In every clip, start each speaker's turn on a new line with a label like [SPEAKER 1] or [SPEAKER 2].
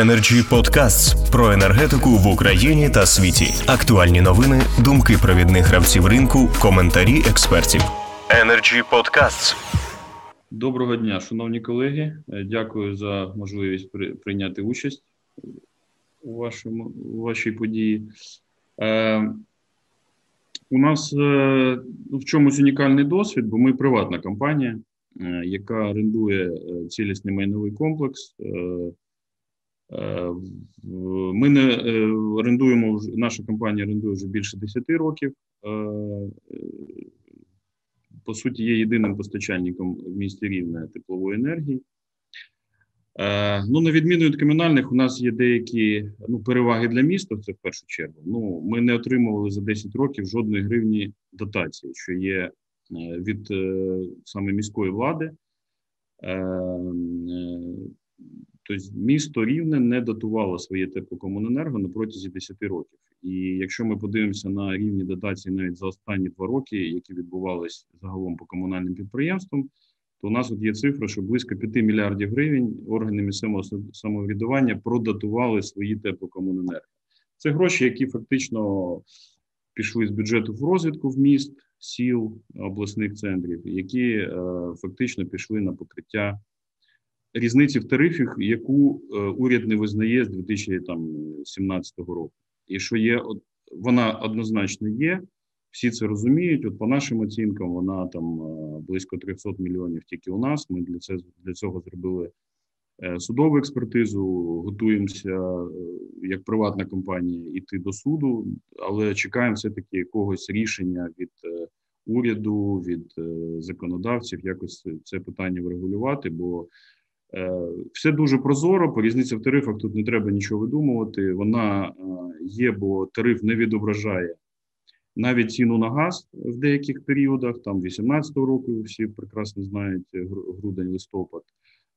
[SPEAKER 1] Energy Podcasts про енергетику в Україні та світі. Актуальні новини, думки провідних гравців ринку, коментарі експертів. Energy Podcasts.
[SPEAKER 2] Доброго дня, шановні колеги. Е, Дякую за можливість при- прийняти участь у, вашому, у вашій події. Е, у нас е, в чомусь унікальний досвід, бо ми приватна компанія, е, яка орендує е, цілісний майновий комплекс. Е, ми не е, орендуємо наша компанія орендує вже більше 10 років. Е, е, по суті, є єдиним постачальником в місті Рівне теплової енергії. Е, ну, на відміну від комунальних, у нас є деякі ну, переваги для міста, це в першу чергу. Ну, ми не отримували за 10 років жодної гривні дотації, що є е, від е, саме міської влади. Тобто місто Рівне не дотувало своє теплокомуненерго на протязі 10 років. І якщо ми подивимося на рівні дотацій навіть за останні два роки, які відбувалися загалом по комунальним підприємствам, то у нас от є цифра, що близько 5 мільярдів гривень органи місцевого самоврядування продатували свої теплокомуненерго. Це гроші, які фактично пішли з бюджету в розвитку в міст, сіл, обласних центрів, які е, фактично пішли на покриття різниці в тарифах, яку е, уряд не визнає з 2017 року. І що є, от, вона однозначно є, всі це розуміють. От по нашим оцінкам, вона там е, близько 300 мільйонів тільки у нас. Ми для це для цього зробили е, судову експертизу, готуємося як приватна компанія йти до суду, але чекаємо все таки якогось рішення від уряду, від законодавців, якось це питання врегулювати, бо Все дуже прозоро, по різниці в тарифах тут не треба нічого видумувати. Вона е, є, бо тариф не відображає навіть ціну на газ в деяких періодах. Там 18-го року всі прекрасно знають е, грудень, листопад.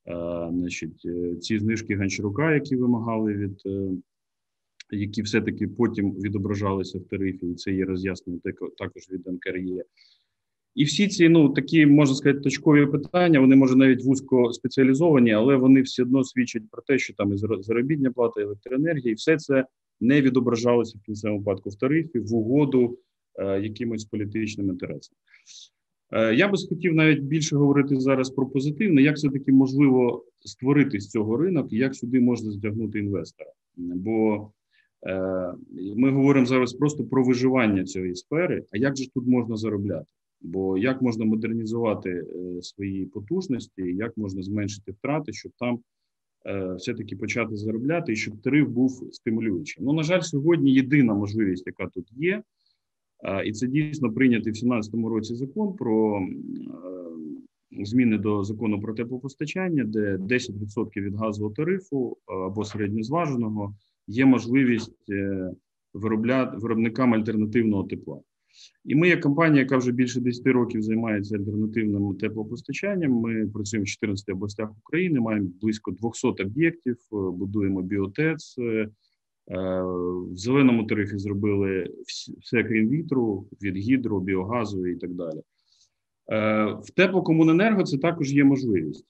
[SPEAKER 2] Е, Значить, е, ці знижки Гончарука, які вимагали від. е, Які все-таки потім відображалися в тарифі, і це є роз'яснення також від НКРЄ. І всі ці, ну такі можна сказати, точкові питання, вони може навіть вузько спеціалізовані, але вони все одно свідчать про те, що там і заробітня плата, і електроенергія, і все це не відображалося в кінцевому випадку в тарифі в угоду е, якимось політичним інтересам. Е, я би хотів навіть більше говорити зараз про позитивне, як все таки можливо створити з цього ринок, і як сюди можна затягнути інвестора. Бо е, ми говоримо зараз просто про виживання цієї сфери. А як же тут можна заробляти? Бо як можна модернізувати е, свої потужності, як можна зменшити втрати, щоб там е, все-таки почати заробляти, і щоб тариф був стимулюючим. Ну, на жаль, сьогодні єдина можливість, яка тут є, і це дійсно прийнятий в 2017 році закон про е, зміни до закону про теплопостачання, де 10% від газового тарифу або середньозваженого є можливість виробляти виробникам альтернативного тепла. І ми, як компанія, яка вже більше 10 років займається альтернативним теплопостачанням, ми працюємо в 14 областях України, маємо близько 200 об'єктів, е, будуємо біотец. е, е, В зеленому тарифі зробили все крім вітру, від гідро, біогазу і так далі. В теплокомуненерго це також є можливість.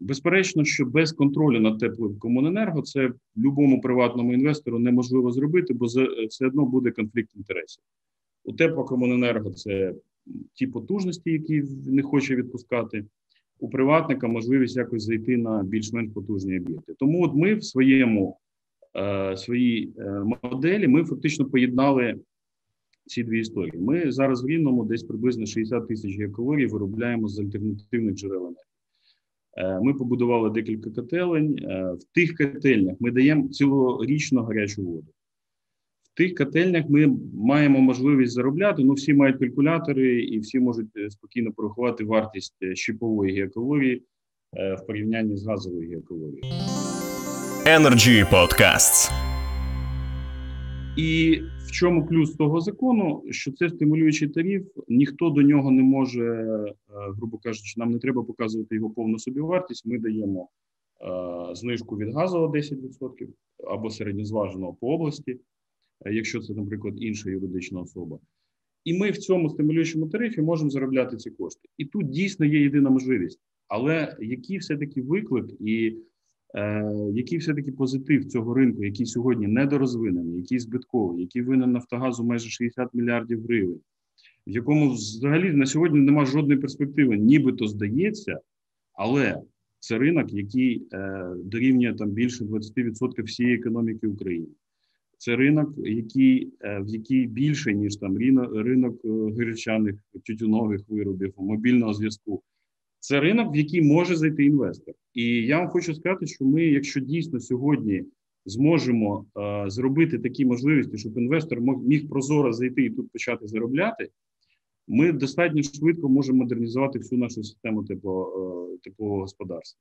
[SPEAKER 2] Безперечно, що без контролю над теплокомуненерго це любому приватному інвестору неможливо зробити, бо все одно буде конфлікт інтересів. У теплокомуненерго це ті потужності, які не хоче відпускати. У приватника можливість якось зайти на більш-менш потужні об'єкти. Тому от ми в своєму е, своїй е, моделі ми фактично поєднали ці дві історії. Ми зараз в Рівному десь приблизно 60 тисяч гігакалорій виробляємо з альтернативних джерел енергії. Е, Ми побудували декілька котелень. Е, В тих котельнях ми даємо цілорічну гарячу воду. Тих котельнях ми маємо можливість заробляти. Ну, всі мають калькулятори, і всі можуть е, спокійно порахувати вартість е, щіпової е, в порівнянні з газовою гігакалорією.
[SPEAKER 1] Energy Podcasts.
[SPEAKER 2] І в чому плюс того закону, що це стимулюючий тариф, ніхто до нього не може, грубо кажучи, нам не треба показувати його повну собівартість. Ми даємо е, знижку від газового 10% або середньозваженого по області, якщо це, наприклад, інша юридична особа. І ми в цьому стимулюючому тарифі можемо заробляти ці кошти. І тут дійсно є єдина можливість. Але який все-таки виклик і Е, Який все-таки позитив цього ринку, який сьогодні недорозвинений, який збитковий, який винен Нафтогазу майже 60 мільярдів гривень, в якому взагалі на сьогодні немає жодної перспективи, нібито здається, але це ринок, який е, дорівнює там більше 20% всієї економіки України. Це ринок, який, е, в який більше, ніж там ринок е, гречаних тютюнових виробів, мобільного зв'язку. Це ринок, в який може зайти інвестор. І я вам хочу сказати, що ми, якщо дійсно сьогодні зможемо е, зробити такі можливості, щоб інвестор мог, міг прозоро зайти і тут почати заробляти, ми достатньо швидко можемо модернізувати всю нашу систему тепло, е, теплового господарства.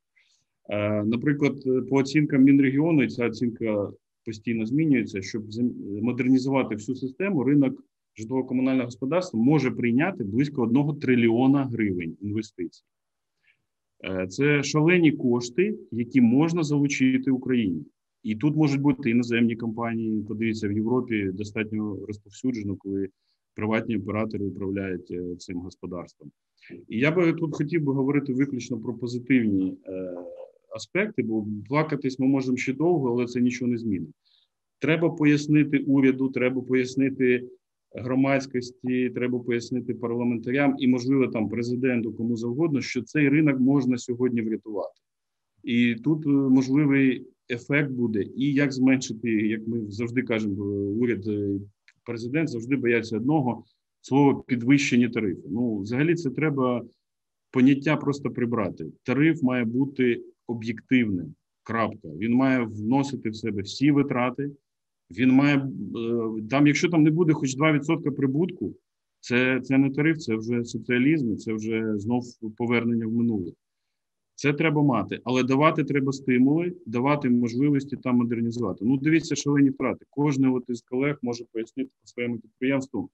[SPEAKER 2] Е, наприклад, по оцінкам Мінрегіону, ця оцінка постійно змінюється, щоб модернізувати всю систему, ринок житлово-комунального господарства може прийняти близько 1 трильйона гривень інвестицій. Е, це шалені кошти, які можна залучити Україні. І тут можуть бути іноземні компанії. Подивіться, в Європі достатньо розповсюджено, коли приватні оператори управляють е, цим господарством. І я би тут хотів би говорити виключно про позитивні е, аспекти, бо плакатись ми можемо ще довго, але це нічого не змінить. Треба пояснити уряду, треба пояснити громадськості, треба пояснити парламентарям і, можливо, там президенту кому завгодно, що цей ринок можна сьогодні врятувати. І тут е, можливий ефект буде, і як зменшити, як ми завжди кажемо, уряд президент завжди бояться одного слова підвищені тарифи. Ну, взагалі, це треба поняття просто прибрати. Тариф має бути об'єктивним. Крапка. Він має вносити в себе всі витрати. Він має е, там, якщо там не буде хоч 2% прибутку, це це не тариф, це вже соціалізм, це вже знов повернення в минуле. Це треба мати, але давати треба стимули, давати можливості там модернізувати. Ну, дивіться, шалені втрати. Кожен от із колег може пояснити по своєму підприємству,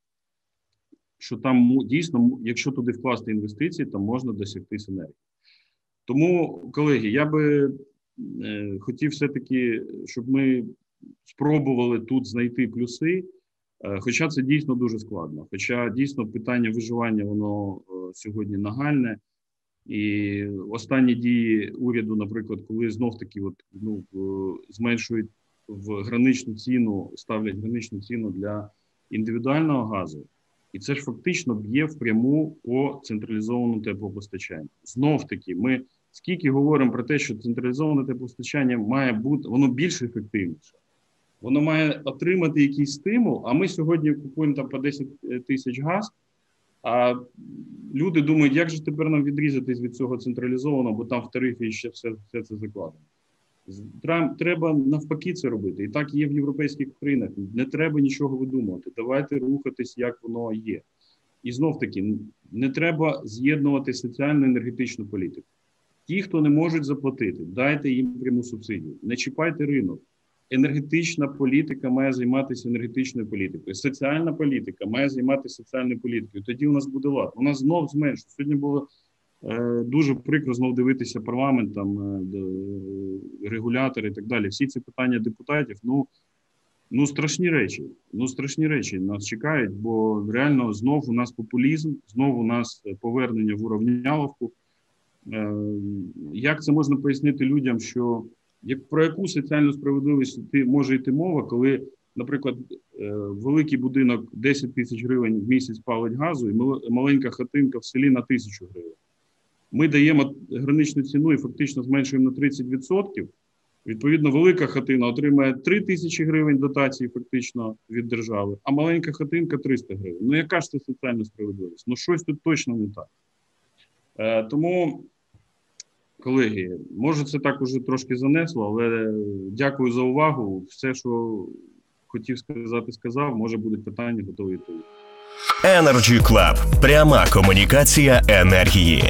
[SPEAKER 2] що там дійсно, якщо туди вкласти інвестиції, там можна досягти синергії. Тому, колеги, я би е, хотів все-таки, щоб ми спробували тут знайти плюси. Е, хоча це дійсно дуже складно. Хоча дійсно питання виживання, воно е, сьогодні нагальне. І останні дії уряду, наприклад, коли знов таки от, ну, зменшують в граничну ціну, ставлять граничну ціну для індивідуального газу, і це ж фактично б'є впряму по централізованому теплопостачанню. Знов таки, ми скільки говоримо про те, що централізоване теплопостачання має бути воно більш ефективніше, воно має отримати якийсь стимул. А ми сьогодні купуємо там по 10 тисяч газ. А люди думають, як же тепер нам відрізатись від цього централізованого, бо там в тарифі ще все все це закладено. Треба навпаки це робити. І так є в європейських країнах. Не треба нічого видумувати. Давайте рухатись, як воно є. І знов таки не треба з'єднувати соціальну енергетичну політику. Ті, хто не можуть заплатити, дайте їм пряму субсидію. Не чіпайте ринок енергетична політика має займатися енергетичною політикою. Соціальна політика має займатися соціальною політикою. Тоді у нас буде лад. Нас знов зменшує. Сьогодні було е, дуже прикро знов дивитися парламент, там е, регулятори і так далі. Всі ці питання депутатів. Ну ну страшні речі. Ну страшні речі нас чекають, бо реально знов у нас популізм, знов у нас повернення в уравняловку. Е, як це можна пояснити людям, що як про яку соціальну справедливість ти може йти мова, коли, наприклад, е, великий будинок 10 тисяч гривень в місяць палить газу, і маленька хатинка в селі на тисячу гривень. Ми даємо граничну ціну і фактично зменшуємо на 30%. Відповідно, велика хатина отримає 3 тисячі гривень дотації фактично від держави, а маленька хатинка 300 гривень. Ну, яка ж це соціальна справедливість? Ну, щось тут точно не так. Е, Тому Колеги, може, це так уже трошки занесло, але дякую за увагу. Все, що хотів сказати, сказав. Може будуть питання, готові.
[SPEAKER 1] Energy Club. пряма комунікація енергії.